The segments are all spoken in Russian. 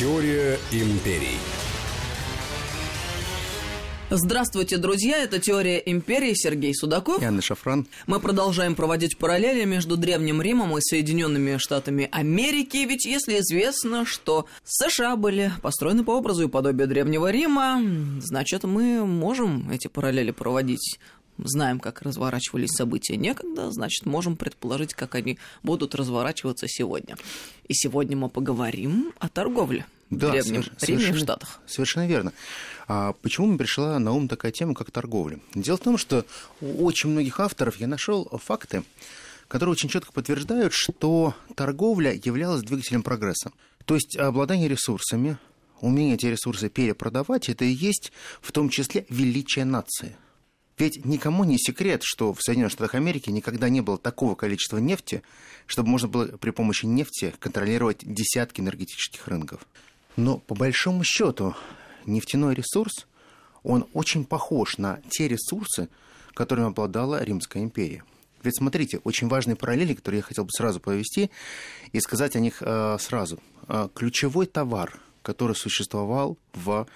Теория империй. Здравствуйте, друзья! Это «Теория империи» Сергей Судаков. И Анна Шафран. Мы продолжаем проводить параллели между Древним Римом и Соединенными Штатами Америки, ведь если известно, что США были построены по образу и подобию Древнего Рима, значит, мы можем эти параллели проводить знаем, как разворачивались события некогда, значит, можем предположить, как они будут разворачиваться сегодня. И сегодня мы поговорим о торговле да, в Древнем Риме и в Штатах. Совершенно верно. А почему пришла на ум такая тема, как торговля? Дело в том, что у очень многих авторов я нашел факты, которые очень четко подтверждают, что торговля являлась двигателем прогресса. То есть обладание ресурсами, умение эти ресурсы перепродавать, это и есть в том числе величие нации – ведь никому не секрет, что в Соединенных Штатах Америки никогда не было такого количества нефти, чтобы можно было при помощи нефти контролировать десятки энергетических рынков. Но по большому счету нефтяной ресурс, он очень похож на те ресурсы, которыми обладала Римская империя. Ведь смотрите, очень важные параллели, которые я хотел бы сразу повести и сказать о них э, сразу. Э, ключевой товар, который существовал в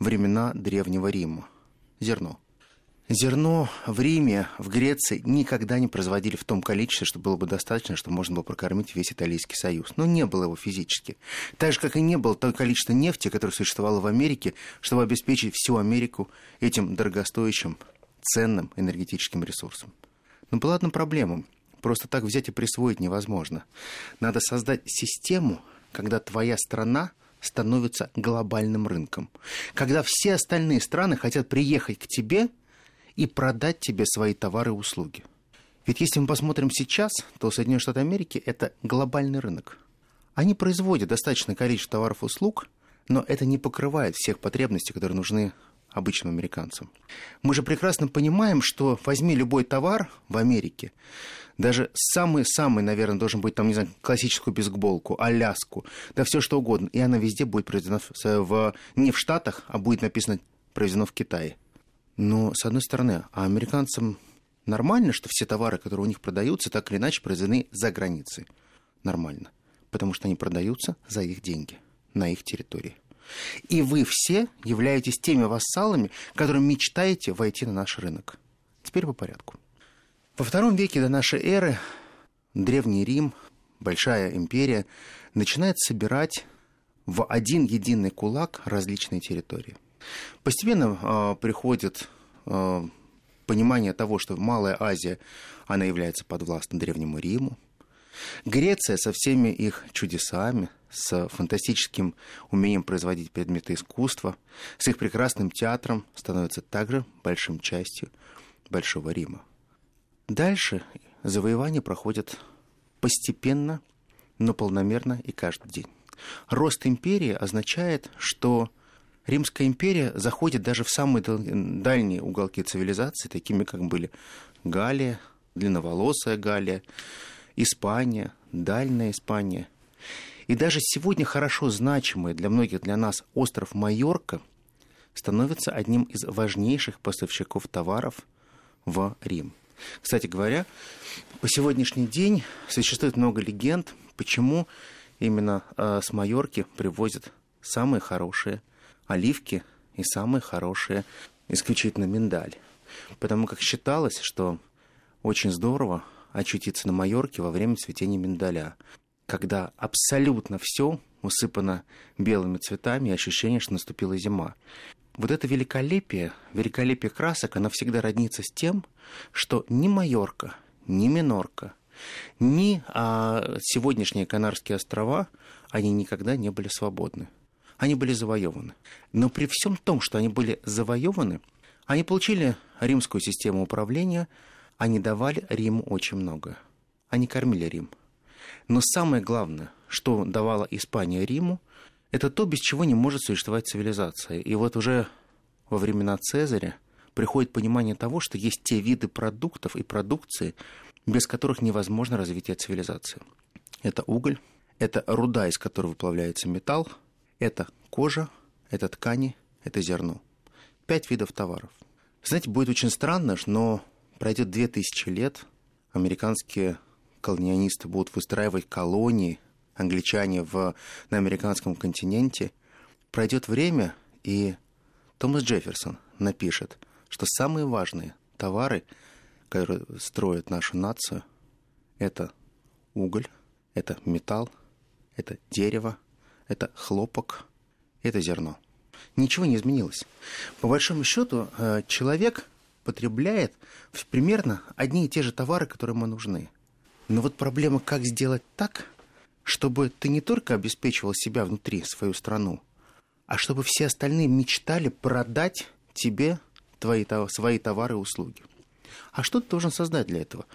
времена Древнего Рима – зерно. Зерно в Риме, в Греции никогда не производили в том количестве, что было бы достаточно, чтобы можно было прокормить весь Италийский Союз. Но не было его физически. Так же, как и не было то количество нефти, которое существовало в Америке, чтобы обеспечить всю Америку этим дорогостоящим, ценным энергетическим ресурсом. Но была одна проблема. Просто так взять и присвоить невозможно. Надо создать систему, когда твоя страна становится глобальным рынком. Когда все остальные страны хотят приехать к тебе – и продать тебе свои товары и услуги. Ведь если мы посмотрим сейчас, то Соединенные Штаты Америки – это глобальный рынок. Они производят достаточное количество товаров и услуг, но это не покрывает всех потребностей, которые нужны обычным американцам. Мы же прекрасно понимаем, что возьми любой товар в Америке, даже самый-самый, наверное, должен быть, там, не знаю, классическую бейсболку, аляску, да все что угодно, и она везде будет произведена в, не в Штатах, а будет написано произведено в Китае. Но, с одной стороны, а американцам нормально, что все товары, которые у них продаются, так или иначе произведены за границей. Нормально. Потому что они продаются за их деньги, на их территории. И вы все являетесь теми вассалами, которые мечтаете войти на наш рынок. Теперь по порядку. Во втором веке до нашей эры Древний Рим, Большая империя, начинает собирать в один единый кулак различные территории – Постепенно э, приходит э, понимание того, что Малая Азия, она является подвластна Древнему Риму. Греция со всеми их чудесами, с фантастическим умением производить предметы искусства, с их прекрасным театром становится также большим частью Большого Рима. Дальше завоевания проходят постепенно, но полномерно и каждый день. Рост империи означает, что Римская империя заходит даже в самые дальние уголки цивилизации, такими как были Галия, длинноволосая Галия, Испания, дальняя Испания. И даже сегодня хорошо значимый для многих для нас остров Майорка становится одним из важнейших поставщиков товаров в Рим. Кстати говоря, по сегодняшний день существует много легенд, почему именно э, с Майорки привозят самые хорошие оливки и самые хорошие исключительно миндаль. Потому как считалось, что очень здорово очутиться на Майорке во время цветения миндаля, когда абсолютно все усыпано белыми цветами и ощущение, что наступила зима. Вот это великолепие, великолепие красок, оно всегда роднится с тем, что ни Майорка, ни Минорка, ни а, сегодняшние Канарские острова, они никогда не были свободны они были завоеваны. Но при всем том, что они были завоеваны, они получили римскую систему управления, они давали Риму очень много. Они кормили Рим. Но самое главное, что давала Испания Риму, это то, без чего не может существовать цивилизация. И вот уже во времена Цезаря приходит понимание того, что есть те виды продуктов и продукции, без которых невозможно развитие цивилизации. Это уголь, это руда, из которой выплавляется металл, это кожа, это ткани, это зерно. Пять видов товаров. Знаете, будет очень странно, но пройдет две тысячи лет, американские колониалисты будут выстраивать колонии англичане в, на американском континенте. Пройдет время, и Томас Джефферсон напишет, что самые важные товары, которые строят нашу нацию, это уголь, это металл, это дерево, это хлопок, это зерно. Ничего не изменилось. По большому счету, э, человек потребляет примерно одни и те же товары, которые ему нужны. Но вот проблема, как сделать так, чтобы ты не только обеспечивал себя внутри, свою страну, а чтобы все остальные мечтали продать тебе твои, свои товары и услуги. А что ты должен создать для этого?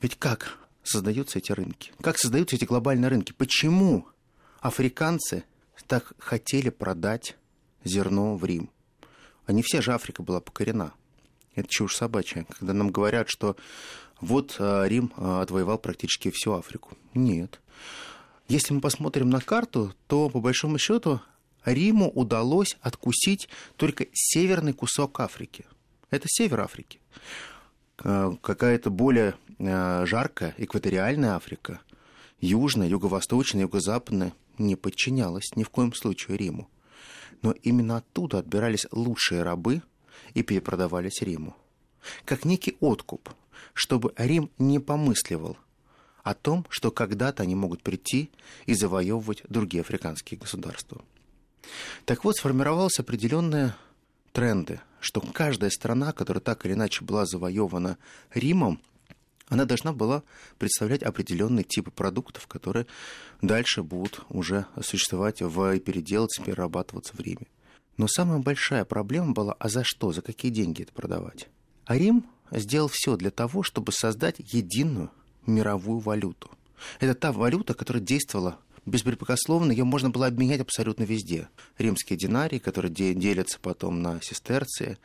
Ведь как создаются эти рынки? Как создаются эти глобальные рынки? Почему африканцы так хотели продать зерно в Рим? Они вся же Африка была покорена. Это чушь собачья. Когда нам говорят, что вот а, Рим а, отвоевал практически всю Африку. Нет. Если мы посмотрим на карту, то по большому счету Риму удалось откусить только северный кусок Африки. Это север Африки. А, какая-то более жаркая экваториальная Африка, южная, юго-восточная, юго-западная, не подчинялась ни в коем случае Риму. Но именно оттуда отбирались лучшие рабы и перепродавались Риму. Как некий откуп, чтобы Рим не помысливал о том, что когда-то они могут прийти и завоевывать другие африканские государства. Так вот, сформировались определенные тренды, что каждая страна, которая так или иначе была завоевана Римом, она должна была представлять определенные типы продуктов, которые дальше будут уже существовать в, и переделаться, перерабатываться в Риме. Но самая большая проблема была, а за что, за какие деньги это продавать? А Рим сделал все для того, чтобы создать единую мировую валюту. Это та валюта, которая действовала беспрекословно, ее можно было обменять абсолютно везде. Римские динарии, которые делятся потом на сестерции.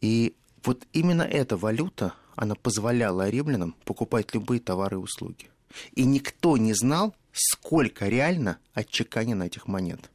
И вот именно эта валюта, она позволяла римлянам покупать любые товары и услуги. И никто не знал, сколько реально отчеканено этих монет.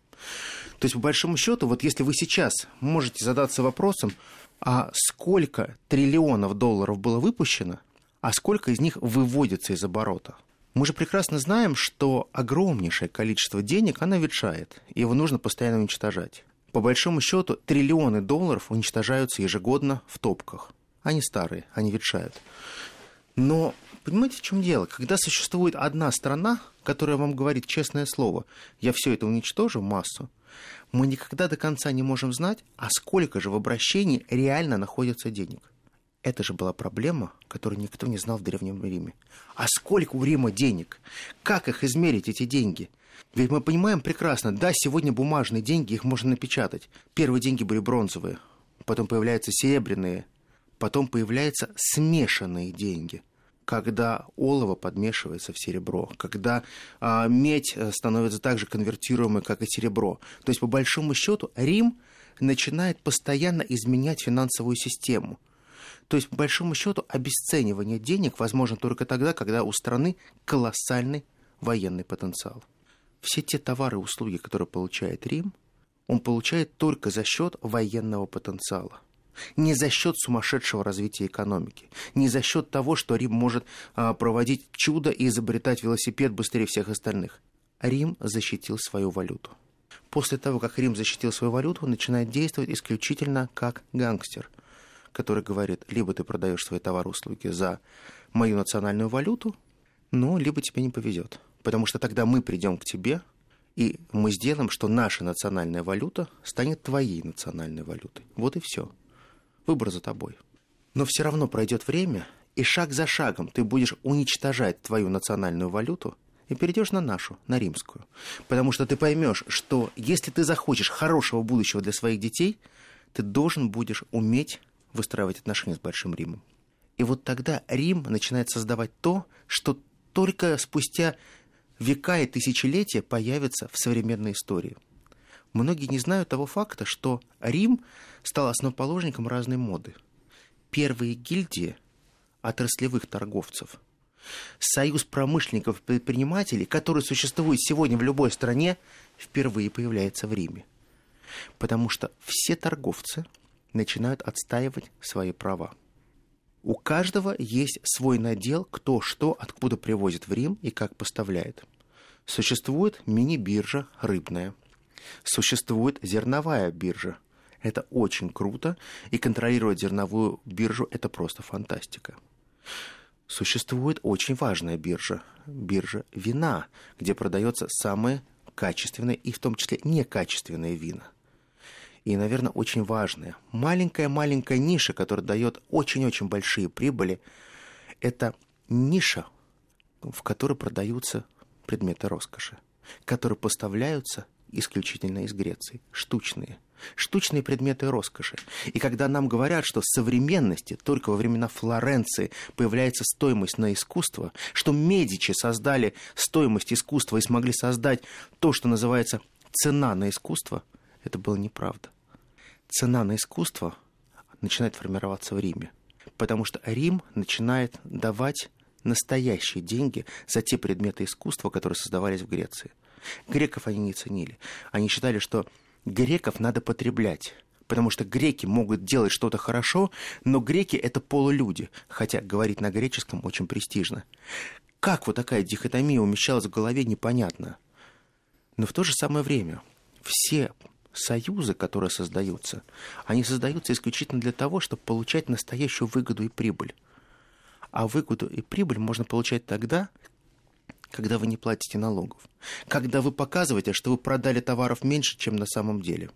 То есть, по большому счету, вот если вы сейчас можете задаться вопросом, а сколько триллионов долларов было выпущено, а сколько из них выводится из оборота. Мы же прекрасно знаем, что огромнейшее количество денег, оно ветшает, и его нужно постоянно уничтожать. По большому счету, триллионы долларов уничтожаются ежегодно в топках. Они старые, они ветшают. Но понимаете, в чем дело? Когда существует одна страна, которая вам говорит честное слово, я все это уничтожу, массу, мы никогда до конца не можем знать, а сколько же в обращении реально находится денег. Это же была проблема, которую никто не знал в Древнем Риме. А сколько у Рима денег? Как их измерить, эти деньги? Ведь мы понимаем прекрасно, да, сегодня бумажные деньги, их можно напечатать. Первые деньги были бронзовые, потом появляются серебряные, потом появляются смешанные деньги когда олово подмешивается в серебро, когда а, медь э, становится так же конвертируемой, как и серебро. То есть, по большому счету, Рим начинает постоянно изменять финансовую систему. То есть, по большому счету, обесценивание денег возможно только тогда, когда у страны колоссальный военный потенциал. Все те товары и услуги, которые получает Рим, он получает только за счет военного потенциала не за счет сумасшедшего развития экономики, не за счет того, что Рим может а, проводить чудо и изобретать велосипед быстрее всех остальных. Рим защитил свою валюту. После того, как Рим защитил свою валюту, он начинает действовать исключительно как гангстер, который говорит, либо ты продаешь свои товары услуги за мою национальную валюту, ну, либо тебе не повезет. Потому что тогда мы придем к тебе, и мы сделаем, что наша национальная валюта станет твоей национальной валютой. Вот и все. Выбор за тобой. Но все равно пройдет время, и шаг за шагом ты будешь уничтожать твою национальную валюту и перейдешь на нашу, на римскую. Потому что ты поймешь, что если ты захочешь хорошего будущего для своих детей, ты должен будешь уметь выстраивать отношения с Большим Римом. И вот тогда Рим начинает создавать то, что только спустя века и тысячелетия появится в современной истории – Многие не знают того факта, что Рим стал основоположником разной моды. Первые гильдии отраслевых торговцев, союз промышленников и предпринимателей, который существует сегодня в любой стране, впервые появляется в Риме. Потому что все торговцы начинают отстаивать свои права. У каждого есть свой надел, кто что, откуда привозит в Рим и как поставляет – Существует мини-биржа рыбная. Существует зерновая биржа. Это очень круто, и контролировать зерновую биржу – это просто фантастика. Существует очень важная биржа, биржа вина, где продается самые качественные и в том числе некачественные вина. И, наверное, очень важная, маленькая-маленькая ниша, которая дает очень-очень большие прибыли, это ниша, в которой продаются предметы роскоши, которые поставляются исключительно из Греции, штучные – штучные предметы роскоши. И когда нам говорят, что в современности только во времена Флоренции появляется стоимость на искусство, что Медичи создали стоимость искусства и смогли создать то, что называется цена на искусство, это было неправда. Цена на искусство начинает формироваться в Риме, потому что Рим начинает давать настоящие деньги за те предметы искусства, которые создавались в Греции. Греков они не ценили. Они считали, что греков надо потреблять. Потому что греки могут делать что-то хорошо, но греки это полулюди, хотя говорить на греческом очень престижно. Как вот такая дихотомия умещалась в голове, непонятно. Но в то же самое время все союзы, которые создаются, они создаются исключительно для того, чтобы получать настоящую выгоду и прибыль. А выгоду и прибыль можно получать тогда, когда вы не платите налогов, когда вы показываете, что вы продали товаров меньше, чем на самом деле.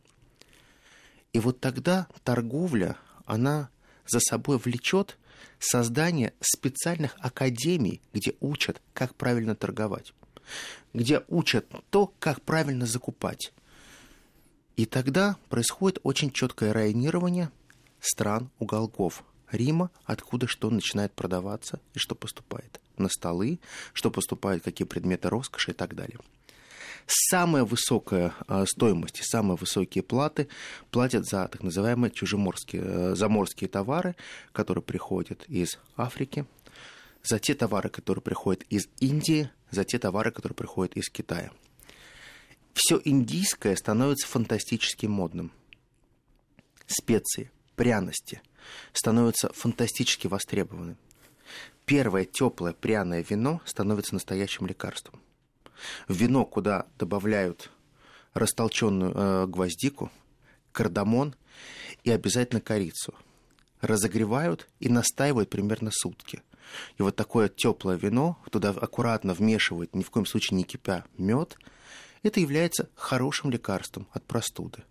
И вот тогда торговля, она за собой влечет создание специальных академий, где учат, как правильно торговать, где учат то, как правильно закупать. И тогда происходит очень четкое районирование стран уголков Рима, откуда что начинает продаваться и что поступает на столы, что поступают, какие предметы роскоши и так далее. Самая высокая а, стоимость и самые высокие платы платят за так называемые чужеморские, э, заморские товары, которые приходят из Африки, за те товары, которые приходят из Индии, за те товары, которые приходят из Китая. Все индийское становится фантастически модным. Специи, пряности становятся фантастически востребованы первое теплое пряное вино становится настоящим лекарством. Вино, куда добавляют растолченную э, гвоздику, кардамон и обязательно корицу. Разогревают и настаивают примерно сутки. И вот такое теплое вино, туда аккуратно вмешивают, ни в коем случае не кипя, мед, это является хорошим лекарством от простуды.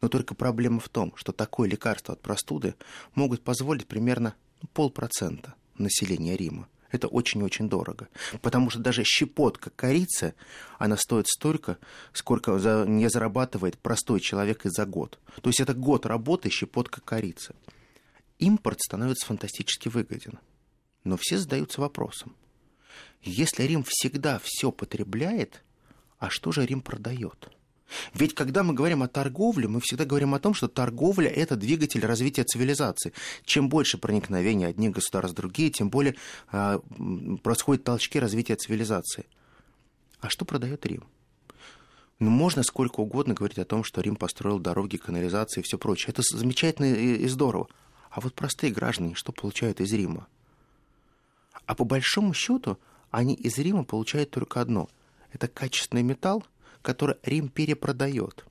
Но только проблема в том, что такое лекарство от простуды могут позволить примерно полпроцента – населения Рима. Это очень-очень дорого. Потому что даже щепотка корицы, она стоит столько, сколько за, не зарабатывает простой человек и за год. То есть это год работы щепотка корицы. Импорт становится фантастически выгоден. Но все задаются вопросом. Если Рим всегда все потребляет, а что же Рим продает? Ведь когда мы говорим о торговле, мы всегда говорим о том, что торговля – это двигатель развития цивилизации. Чем больше проникновения одних государств в другие, тем более э, происходят толчки развития цивилизации. А что продает Рим? Ну, можно сколько угодно говорить о том, что Рим построил дороги, канализации и все прочее. Это замечательно и, здорово. А вот простые граждане что получают из Рима? А по большому счету они из Рима получают только одно. Это качественный металл – который Рим перепродает.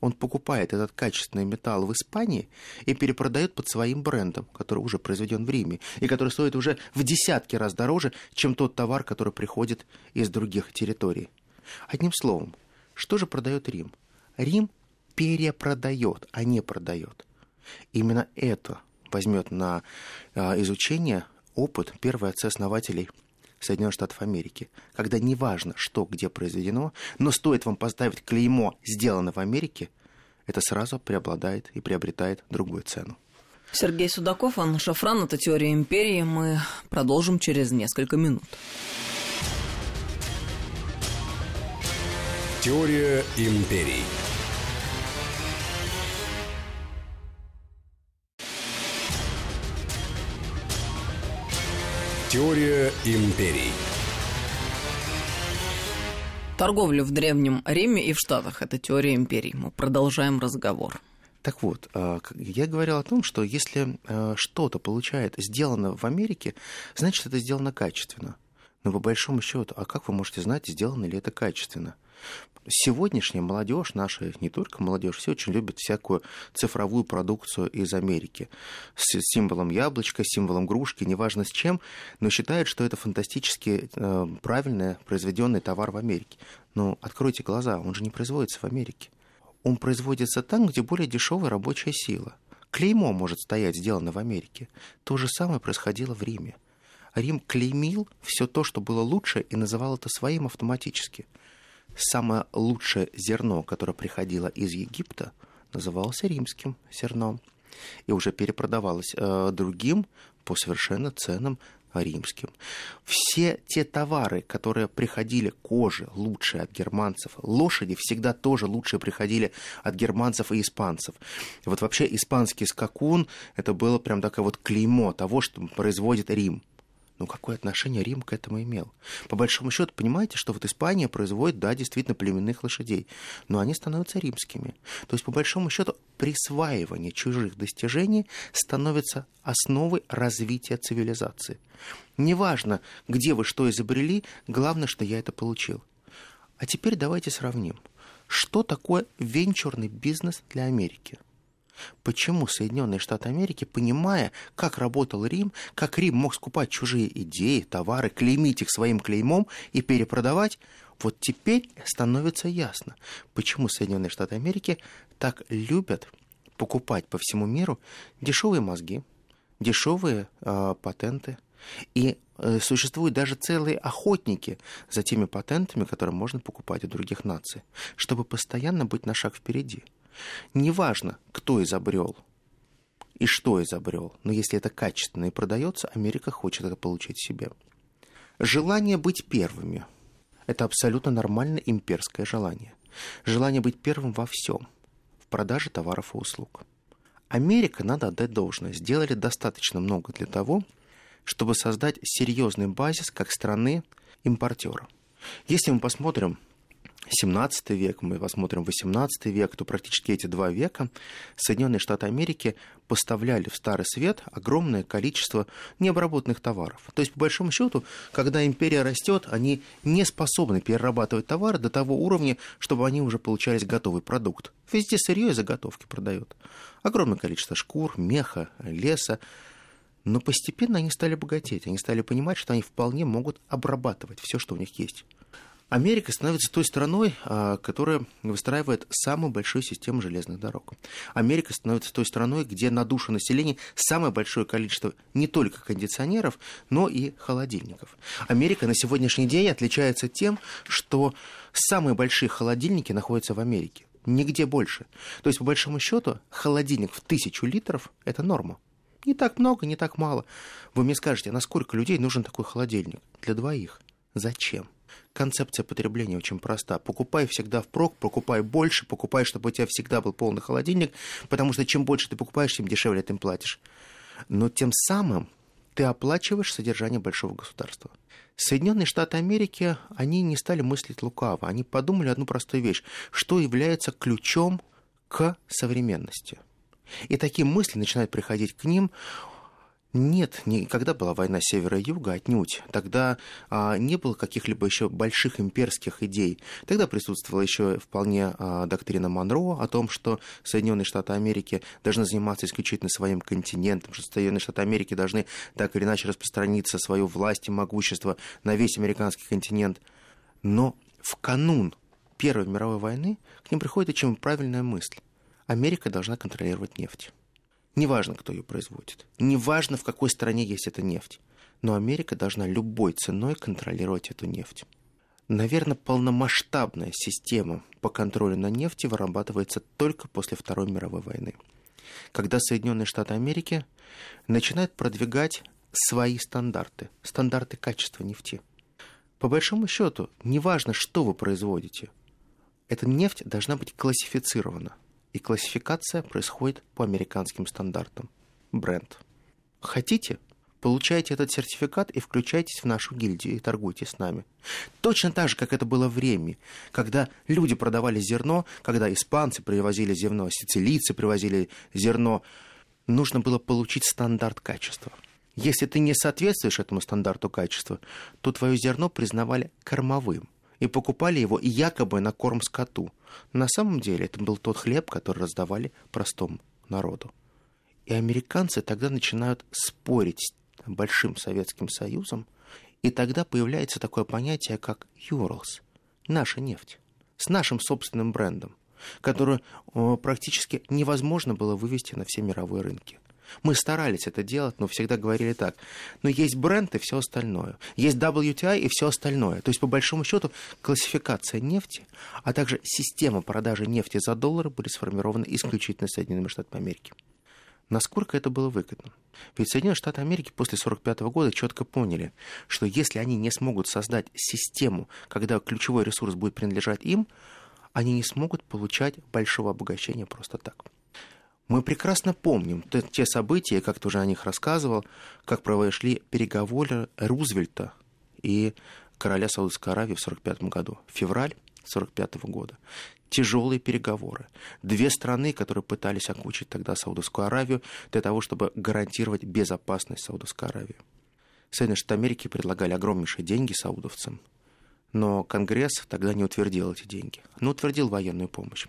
Он покупает этот качественный металл в Испании и перепродает под своим брендом, который уже произведен в Риме, и который стоит уже в десятки раз дороже, чем тот товар, который приходит из других территорий. Одним словом, что же продает Рим? Рим перепродает, а не продает. Именно это возьмет на а, изучение опыт первый отцы-основателей Соединенных Штатов Америки, когда неважно, что где произведено, но стоит вам поставить клеймо «сделано в Америке», это сразу преобладает и приобретает другую цену. Сергей Судаков, Анна Шафран, это «Теория империи». Мы продолжим через несколько минут. Теория империй. Теория империй. Торговля в Древнем Риме и в Штатах – это теория империй. Мы продолжаем разговор. Так вот, а, я говорил о том, что если а, что-то получает сделано в Америке, значит, это сделано качественно. Но по большому счету, а как вы можете знать, сделано ли это качественно? Сегодняшняя молодежь, наша не только молодежь, все очень любят всякую цифровую продукцию из Америки. С символом яблочка, символом грушки, неважно с чем, но считают, что это фантастически э, правильный произведенный товар в Америке. Но откройте глаза, он же не производится в Америке. Он производится там, где более дешевая рабочая сила. Клеймо может стоять сделано в Америке. То же самое происходило в Риме. Рим клеймил все то, что было лучше, и называл это своим автоматически – самое лучшее зерно, которое приходило из Египта, называлось римским зерном и уже перепродавалось э, другим по совершенно ценам римским. Все те товары, которые приходили, кожи лучшие от германцев, лошади всегда тоже лучшие приходили от германцев и испанцев. вот вообще испанский скакун, это было прям такое вот клеймо того, что производит Рим. Ну, какое отношение Рим к этому имел? По большому счету, понимаете, что вот Испания производит, да, действительно, племенных лошадей, но они становятся римскими. То есть, по большому счету, присваивание чужих достижений становится основой развития цивилизации. Неважно, где вы что изобрели, главное, что я это получил. А теперь давайте сравним. Что такое венчурный бизнес для Америки – Почему Соединенные Штаты Америки, понимая, как работал Рим, как Рим мог скупать чужие идеи, товары, клеймить их своим клеймом и перепродавать, вот теперь становится ясно, почему Соединенные Штаты Америки так любят покупать по всему миру дешевые мозги, дешевые э, патенты. И э, существуют даже целые охотники за теми патентами, которые можно покупать у других наций, чтобы постоянно быть на шаг впереди. Неважно, кто изобрел и что изобрел, но если это качественно и продается, Америка хочет это получить себе. Желание быть первыми – это абсолютно нормальное имперское желание. Желание быть первым во всем, в продаже товаров и услуг. Америка, надо отдать должное, сделали достаточно много для того, чтобы создать серьезный базис как страны импортера. Если мы посмотрим 17 век, мы посмотрим 18 век, то практически эти два века Соединенные Штаты Америки поставляли в Старый Свет огромное количество необработанных товаров. То есть, по большому счету, когда империя растет, они не способны перерабатывать товары до того уровня, чтобы они уже получались готовый продукт. Везде сырье и заготовки продают. Огромное количество шкур, меха, леса. Но постепенно они стали богатеть, они стали понимать, что они вполне могут обрабатывать все, что у них есть. Америка становится той страной, а, которая выстраивает самую большую систему железных дорог. Америка становится той страной, где на душу населения самое большое количество не только кондиционеров, но и холодильников. Америка на сегодняшний день отличается тем, что самые большие холодильники находятся в Америке. Нигде больше. То есть, по большому счету, холодильник в тысячу литров – это норма. Не так много, не так мало. Вы мне скажете, а насколько людей нужен такой холодильник? Для двоих. Зачем? Концепция потребления очень проста. Покупай всегда впрок, покупай больше, покупай, чтобы у тебя всегда был полный холодильник, потому что чем больше ты покупаешь, тем дешевле ты им платишь. Но тем самым ты оплачиваешь содержание большого государства. Соединенные Штаты Америки, они не стали мыслить лукаво. Они подумали одну простую вещь. Что является ключом к современности? И такие мысли начинают приходить к ним нет, никогда была война севера и юга, отнюдь. Тогда а, не было каких-либо еще больших имперских идей. Тогда присутствовала еще вполне а, доктрина Монро о том, что Соединенные Штаты Америки должны заниматься исключительно своим континентом, что Соединенные Штаты Америки должны так или иначе распространиться свою власть и могущество на весь американский континент. Но в канун Первой мировой войны к ним приходит очень правильная мысль. Америка должна контролировать нефть. Неважно, кто ее производит. Неважно, в какой стране есть эта нефть. Но Америка должна любой ценой контролировать эту нефть. Наверное, полномасштабная система по контролю на нефти вырабатывается только после Второй мировой войны. Когда Соединенные Штаты Америки начинают продвигать свои стандарты, стандарты качества нефти. По большому счету, неважно, что вы производите, эта нефть должна быть классифицирована и классификация происходит по американским стандартам. Бренд. Хотите? Получайте этот сертификат и включайтесь в нашу гильдию и торгуйте с нами. Точно так же, как это было в Риме, когда люди продавали зерно, когда испанцы привозили зерно, сицилийцы привозили зерно, нужно было получить стандарт качества. Если ты не соответствуешь этому стандарту качества, то твое зерно признавали кормовым и покупали его якобы на корм скоту. На самом деле это был тот хлеб, который раздавали простому народу. И американцы тогда начинают спорить с Большим Советским Союзом, и тогда появляется такое понятие, как Юрлс, наша нефть, с нашим собственным брендом, которую практически невозможно было вывести на все мировые рынки. Мы старались это делать, но всегда говорили так. Но есть бренд и все остальное. Есть WTI и все остальное. То есть, по большому счету, классификация нефти, а также система продажи нефти за доллары были сформированы исключительно Соединенными Штатами Америки. Насколько это было выгодно? Ведь Соединенные Штаты Америки после 1945 года четко поняли, что если они не смогут создать систему, когда ключевой ресурс будет принадлежать им, они не смогут получать большого обогащения просто так. Мы прекрасно помним те события, как ты уже о них рассказывал, как прошли переговоры Рузвельта и короля Саудовской Аравии в 1945 году. Февраль 1945 года. Тяжелые переговоры. Две страны, которые пытались окучить тогда Саудовскую Аравию для того, чтобы гарантировать безопасность Саудовской Аравии. Соединенные Штаты Америки предлагали огромнейшие деньги саудовцам, но Конгресс тогда не утвердил эти деньги, но утвердил военную помощь.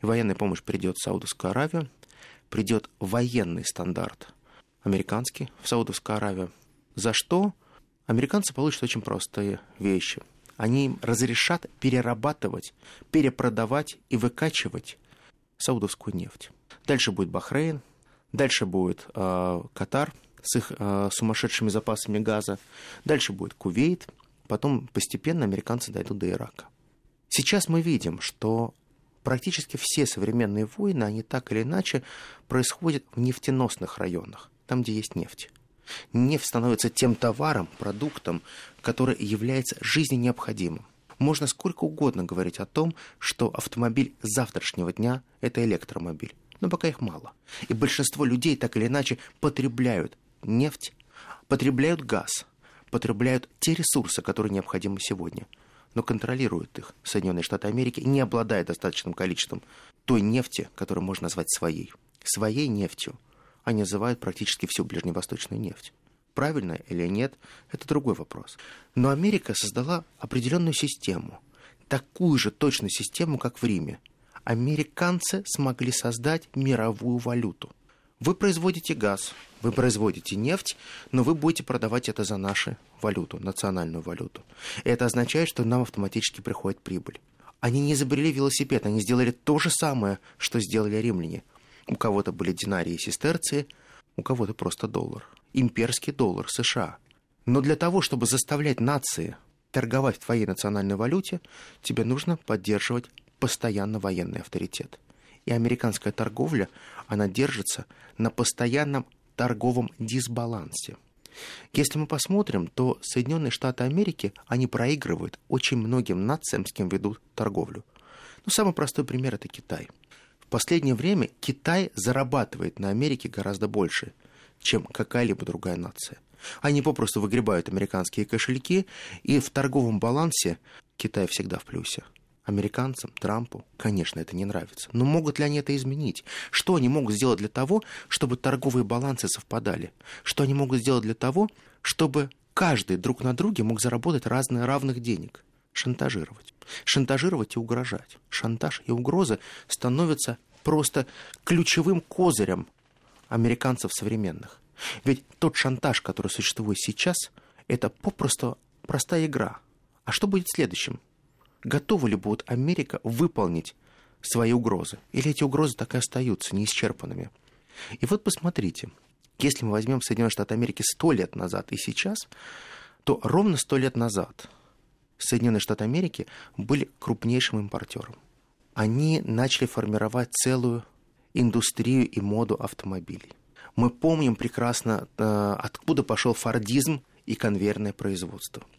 И военная помощь придет в Саудовскую Аравию, придет военный стандарт американский в Саудовскую Аравию. За что американцы получат очень простые вещи. Они им разрешат перерабатывать, перепродавать и выкачивать саудовскую нефть. Дальше будет Бахрейн, дальше будет э, Катар с их э, сумасшедшими запасами газа, дальше будет Кувейт, потом постепенно американцы дойдут до Ирака. Сейчас мы видим, что практически все современные войны, они так или иначе происходят в нефтеносных районах, там, где есть нефть. Нефть становится тем товаром, продуктом, который является жизненно необходимым. Можно сколько угодно говорить о том, что автомобиль завтрашнего дня – это электромобиль. Но пока их мало. И большинство людей так или иначе потребляют нефть, потребляют газ, потребляют те ресурсы, которые необходимы сегодня – но контролируют их Соединенные Штаты Америки, не обладая достаточным количеством той нефти, которую можно назвать своей. Своей нефтью они называют практически всю ближневосточную нефть. Правильно или нет, это другой вопрос. Но Америка создала определенную систему, такую же точную систему, как в Риме. Американцы смогли создать мировую валюту – вы производите газ, вы производите нефть, но вы будете продавать это за нашу валюту, национальную валюту. Это означает, что нам автоматически приходит прибыль. Они не изобрели велосипед, они сделали то же самое, что сделали римляне. У кого-то были динарии и сестерции, у кого-то просто доллар. Имперский доллар США. Но для того, чтобы заставлять нации торговать в твоей национальной валюте, тебе нужно поддерживать постоянно военный авторитет и американская торговля, она держится на постоянном торговом дисбалансе. Если мы посмотрим, то Соединенные Штаты Америки, они проигрывают очень многим нациям, с кем ведут торговлю. Ну, самый простой пример – это Китай. В последнее время Китай зарабатывает на Америке гораздо больше, чем какая-либо другая нация. Они попросту выгребают американские кошельки, и в торговом балансе Китай всегда в плюсе. Американцам, Трампу, конечно, это не нравится. Но могут ли они это изменить? Что они могут сделать для того, чтобы торговые балансы совпадали? Что они могут сделать для того, чтобы каждый друг на друге мог заработать разные равных денег? Шантажировать. Шантажировать и угрожать. Шантаж и угрозы становятся просто ключевым козырем американцев современных. Ведь тот шантаж, который существует сейчас, это попросту простая игра. А что будет следующим? Готова ли будет Америка выполнить свои угрозы? Или эти угрозы так и остаются неисчерпанными? И вот посмотрите, если мы возьмем Соединенные Штаты Америки сто лет назад и сейчас, то ровно сто лет назад Соединенные Штаты Америки были крупнейшим импортером. Они начали формировать целую индустрию и моду автомобилей. Мы помним прекрасно, э, откуда пошел фордизм и конвейерное производство –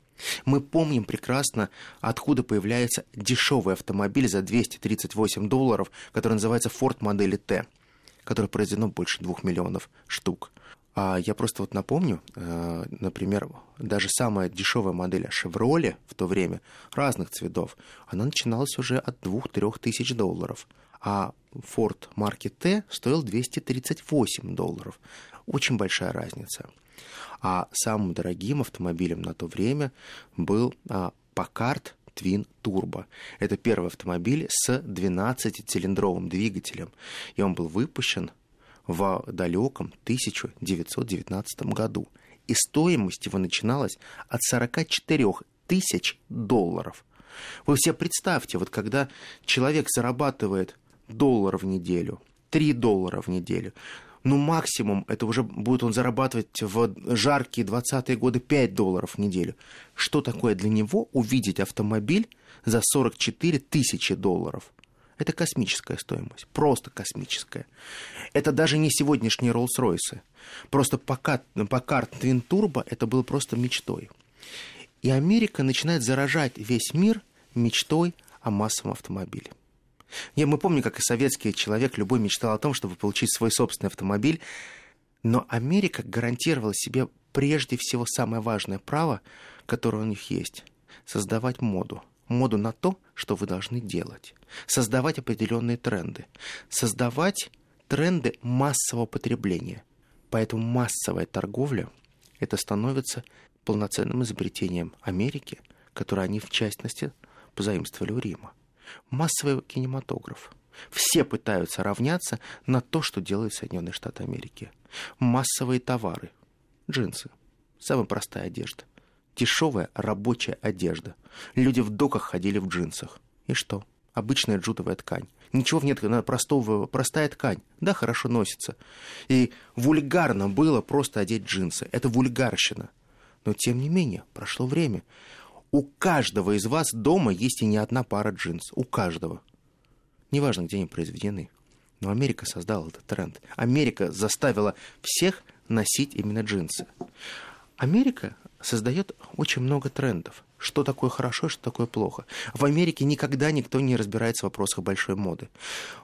мы помним прекрасно, откуда появляется дешевый автомобиль за 238 долларов, который называется Ford модели T, который произведено больше двух миллионов штук. А я просто вот напомню, э, например, даже самая дешевая модель Chevrolet в то время, разных цветов, она начиналась уже от 2-3 тысяч долларов. А Ford марки T стоил 238 долларов. Очень большая разница. А самым дорогим автомобилем на то время был а, Packard Twin Turbo. Это первый автомобиль с 12-цилиндровым двигателем. И он был выпущен в далеком 1919 году. И стоимость его начиналась от 44 тысяч долларов. Вы все представьте, вот когда человек зарабатывает доллар в неделю, 3 доллара в неделю, ну, максимум, это уже будет он зарабатывать в жаркие 20-е годы 5 долларов в неделю. Что такое для него увидеть автомобиль за 44 тысячи долларов? Это космическая стоимость, просто космическая. Это даже не сегодняшние Роллс-Ройсы. Просто пока, пока Twin Turbo это было просто мечтой. И Америка начинает заражать весь мир мечтой о массовом автомобиле. Я, мы помним, как и советский человек, любой мечтал о том, чтобы получить свой собственный автомобиль. Но Америка гарантировала себе прежде всего самое важное право, которое у них есть – создавать моду. Моду на то, что вы должны делать. Создавать определенные тренды. Создавать тренды массового потребления. Поэтому массовая торговля – это становится полноценным изобретением Америки, которое они, в частности, позаимствовали у Рима. Массовый кинематограф. Все пытаются равняться на то, что делают Соединенные Штаты Америки. Массовые товары. Джинсы. Самая простая одежда. Дешевая рабочая одежда. Люди в доках ходили в джинсах. И что? Обычная джутовая ткань. Ничего в нет, простого, простая ткань. Да, хорошо носится. И вульгарно было просто одеть джинсы. Это вульгарщина. Но тем не менее, прошло время. У каждого из вас дома есть и не одна пара джинс. У каждого. Неважно, где они произведены. Но Америка создала этот тренд. Америка заставила всех носить именно джинсы. Америка создает очень много трендов. Что такое хорошо, что такое плохо. В Америке никогда никто не разбирается в вопросах большой моды.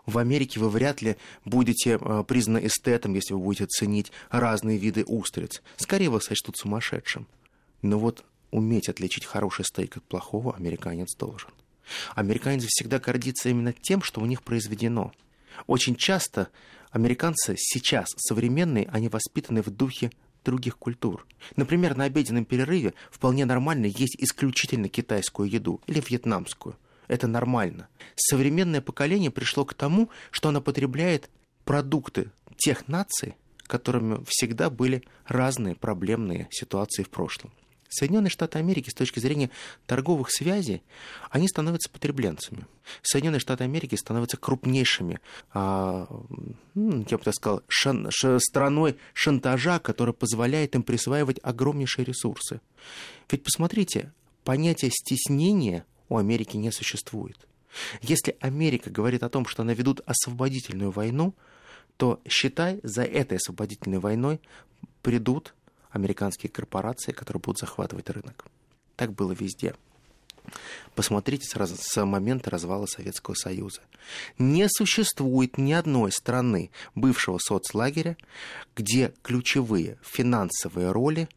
В Америке вы вряд ли будете э, признаны эстетом, если вы будете ценить разные виды устриц. Скорее вас сочтут сумасшедшим. Но вот уметь отличить хороший стейк от плохого американец должен. Американец всегда гордится именно тем, что у них произведено. Очень часто американцы сейчас, современные, они воспитаны в духе других культур. Например, на обеденном перерыве вполне нормально есть исключительно китайскую еду или вьетнамскую. Это нормально. Современное поколение пришло к тому, что оно потребляет продукты тех наций, которыми всегда были разные проблемные ситуации в прошлом. Соединенные Штаты Америки с точки зрения торговых связей, они становятся потребленцами. Соединенные Штаты Америки становятся крупнейшими, а, ну, я бы так сказал, шан, страной шантажа, которая позволяет им присваивать огромнейшие ресурсы. Ведь посмотрите, понятие стеснения у Америки не существует. Если Америка говорит о том, что она ведут освободительную войну, то считай, за этой освободительной войной придут американские корпорации, которые будут захватывать рынок. Так было везде. Посмотрите с, раз, с момента развала Советского Союза. Не существует ни одной страны бывшего соцлагеря, где ключевые финансовые роли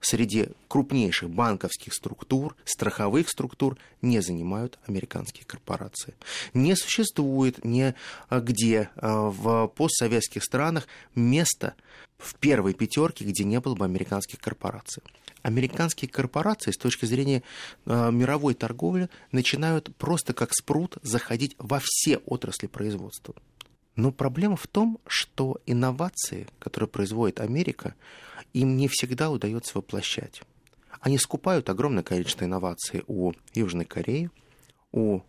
среди крупнейших банковских структур, страховых структур не занимают американские корпорации. Не существует нигде а, в постсоветских странах места в первой пятерке, где не было бы американских корпораций. Американские корпорации с точки зрения э, мировой торговли начинают просто как спрут заходить во все отрасли производства. Но проблема в том, что инновации, которые производит Америка, им не всегда удается воплощать. Они скупают огромное количество инноваций у Южной Кореи, у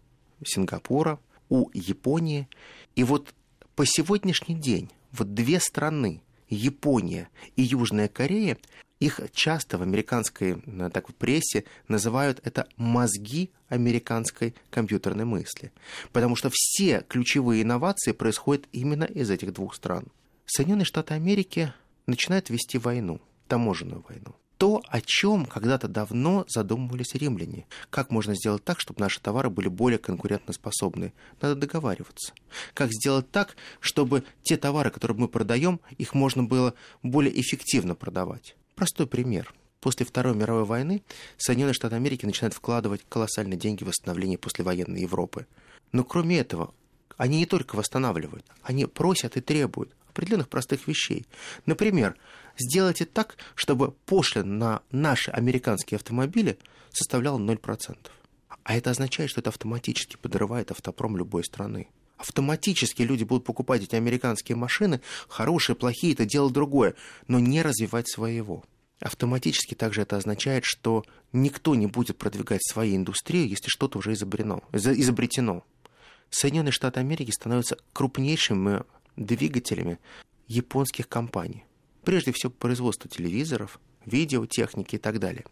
Сингапура, у Японии. И вот по сегодняшний день вот две страны, Япония и Южная Корея, их часто в американской э, так, в прессе называют это мозги американской компьютерной мысли. Потому что все ключевые инновации происходят именно из этих двух стран. Соединенные Штаты Америки начинают вести войну, таможенную войну. То, о чем когда-то давно задумывались римляне. Как можно сделать так, чтобы наши товары были более конкурентоспособны? Надо договариваться. Как сделать так, чтобы те товары, которые мы продаем, их можно было более эффективно продавать? Простой пример. После Второй мировой войны Соединенные Штаты Америки начинают вкладывать колоссальные деньги в восстановление послевоенной Европы. Но кроме этого, они не только восстанавливают, они просят и требуют определенных простых вещей. Например, Сделайте так, чтобы пошлин на наши американские автомобили составлял 0%. А это означает, что это автоматически подрывает автопром любой страны. Автоматически люди будут покупать эти американские машины, хорошие, плохие, это дело другое, но не развивать своего. Автоматически также это означает, что никто не будет продвигать свою индустрию, если что-то уже изобретено. изобретено. Соединенные Штаты Америки становятся крупнейшими двигателями японских компаний. Прежде всего, производство телевизоров, видеотехники и так далее.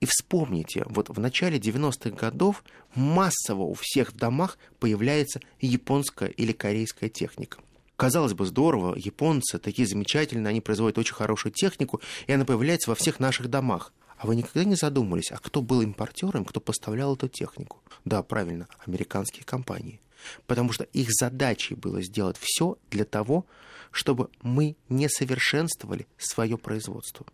И вспомните, вот в начале 90-х годов массово у всех в домах появляется японская или корейская техника. Казалось бы, здорово, японцы такие замечательные, они производят очень хорошую технику, и она появляется во всех наших домах. А вы никогда не задумывались, а кто был импортером, кто поставлял эту технику? Да, правильно, американские компании. Потому что их задачей было сделать все для того, чтобы мы не совершенствовали свое производство.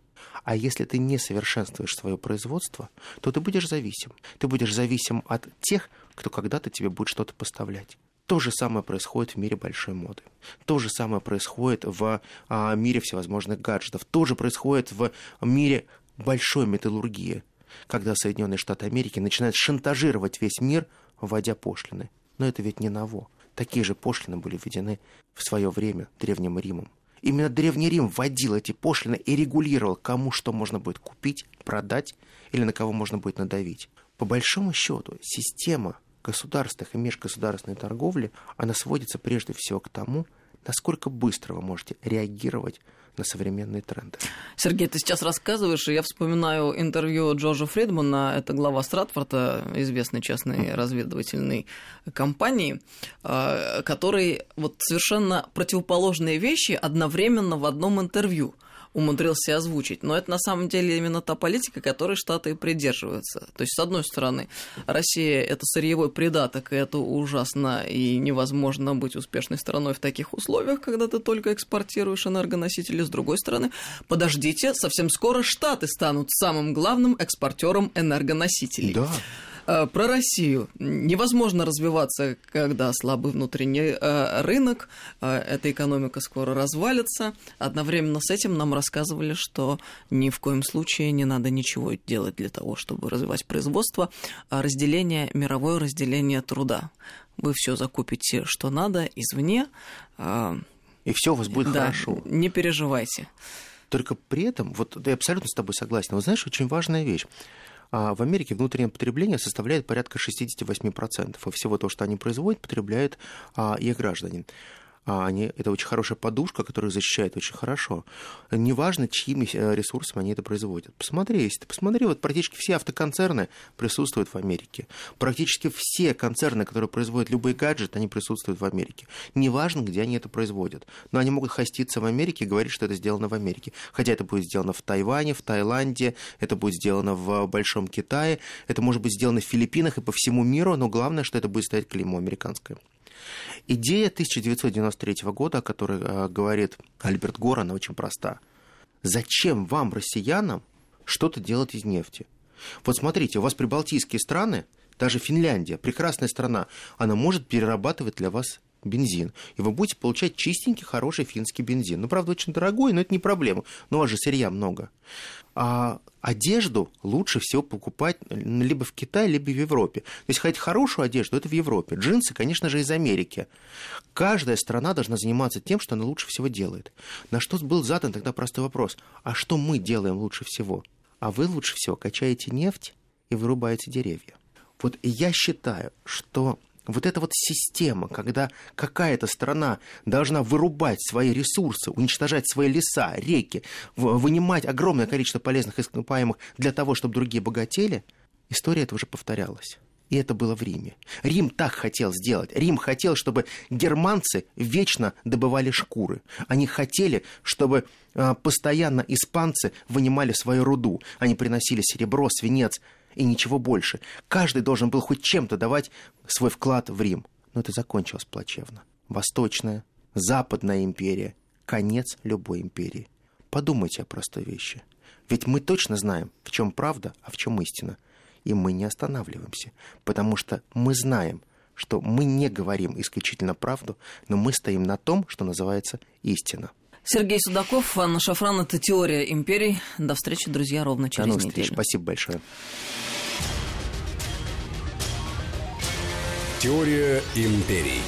А если ты не совершенствуешь свое производство, то ты будешь зависим. Ты будешь зависим от тех, кто когда-то тебе будет что-то поставлять. То же самое происходит в мире большой моды. То же самое происходит в а, мире всевозможных гаджетов. То же происходит в мире большой металлургии, когда Соединенные Штаты Америки начинают шантажировать весь мир, вводя пошлины. Но это ведь не ново. Такие же пошлины были введены в свое время Древним Римом. Именно Древний Рим вводил эти пошлины и регулировал, кому что можно будет купить, продать или на кого можно будет надавить. По большому счету, система государственных и межгосударственной торговли, она сводится прежде всего к тому, насколько быстро вы можете реагировать на современные тренды. Сергей, ты сейчас рассказываешь, и я вспоминаю интервью Джорджа Фридмана, это глава Стратфорда, известной частной разведывательной компании, а, который вот совершенно противоположные вещи одновременно в одном интервью – умудрился озвучить. Но это на самом деле именно та политика, которой Штаты придерживаются. То есть, с одной стороны, Россия – это сырьевой придаток, и это ужасно, и невозможно быть успешной страной в таких условиях, когда ты только экспортируешь энергоносители. С другой стороны, подождите, совсем скоро Штаты станут самым главным экспортером энергоносителей. Да. Э, про Россию. Невозможно развиваться, когда слабый внутренний э, рынок, э, эта экономика скоро развалится. Одновременно с этим нам рассказывали, что ни в коем случае не надо ничего делать для того, чтобы развивать производство. А разделение, мировое разделение труда. Вы все закупите, что надо, извне. И все у вас будет да, хорошо. Не переживайте. Только при этом, вот я абсолютно с тобой согласен, но знаешь, очень важная вещь в Америке внутреннее потребление составляет порядка 68%, и всего того, что они производят, потребляет а, их граждане а они, это очень хорошая подушка, которая защищает очень хорошо. Неважно, чьими э, ресурсами они это производят. Посмотри, если ты посмотри, вот практически все автоконцерны присутствуют в Америке. Практически все концерны, которые производят любые гаджеты, они присутствуют в Америке. Неважно, где они это производят. Но они могут хоститься в Америке и говорить, что это сделано в Америке. Хотя это будет сделано в Тайване, в Таиланде, это будет сделано в Большом Китае, это может быть сделано в Филиппинах и по всему миру, но главное, что это будет стоять клеймо американское. Идея 1993 года, о которой э, говорит Альберт Гор, она очень проста. Зачем вам, россиянам, что-то делать из нефти? Вот смотрите, у вас прибалтийские страны, даже Финляндия, прекрасная страна, она может перерабатывать для вас бензин. И вы будете получать чистенький, хороший финский бензин. Ну, правда, очень дорогой, но это не проблема. Но у вас же сырья много. А одежду лучше всего покупать либо в Китае, либо в Европе. Если хотите хорошую одежду, это в Европе. Джинсы, конечно же, из Америки. Каждая страна должна заниматься тем, что она лучше всего делает. На что был задан тогда простой вопрос. А что мы делаем лучше всего? А вы лучше всего качаете нефть и вырубаете деревья. Вот я считаю, что вот эта вот система, когда какая-то страна должна вырубать свои ресурсы, уничтожать свои леса, реки, вынимать огромное количество полезных ископаемых для того, чтобы другие богатели, история этого уже повторялась. И это было в Риме. Рим так хотел сделать. Рим хотел, чтобы германцы вечно добывали шкуры. Они хотели, чтобы а, постоянно испанцы вынимали свою руду. Они приносили серебро, свинец, и ничего больше. Каждый должен был хоть чем-то давать свой вклад в Рим. Но это закончилось плачевно. Восточная, Западная империя, конец любой империи. Подумайте о простой вещи. Ведь мы точно знаем, в чем правда, а в чем истина. И мы не останавливаемся, потому что мы знаем, что мы не говорим исключительно правду, но мы стоим на том, что называется истина. Сергей Судаков, Анна Шафран. Это «Теория империй». До встречи, друзья, ровно через До новых неделю. встреч. Спасибо большое. Теория империй.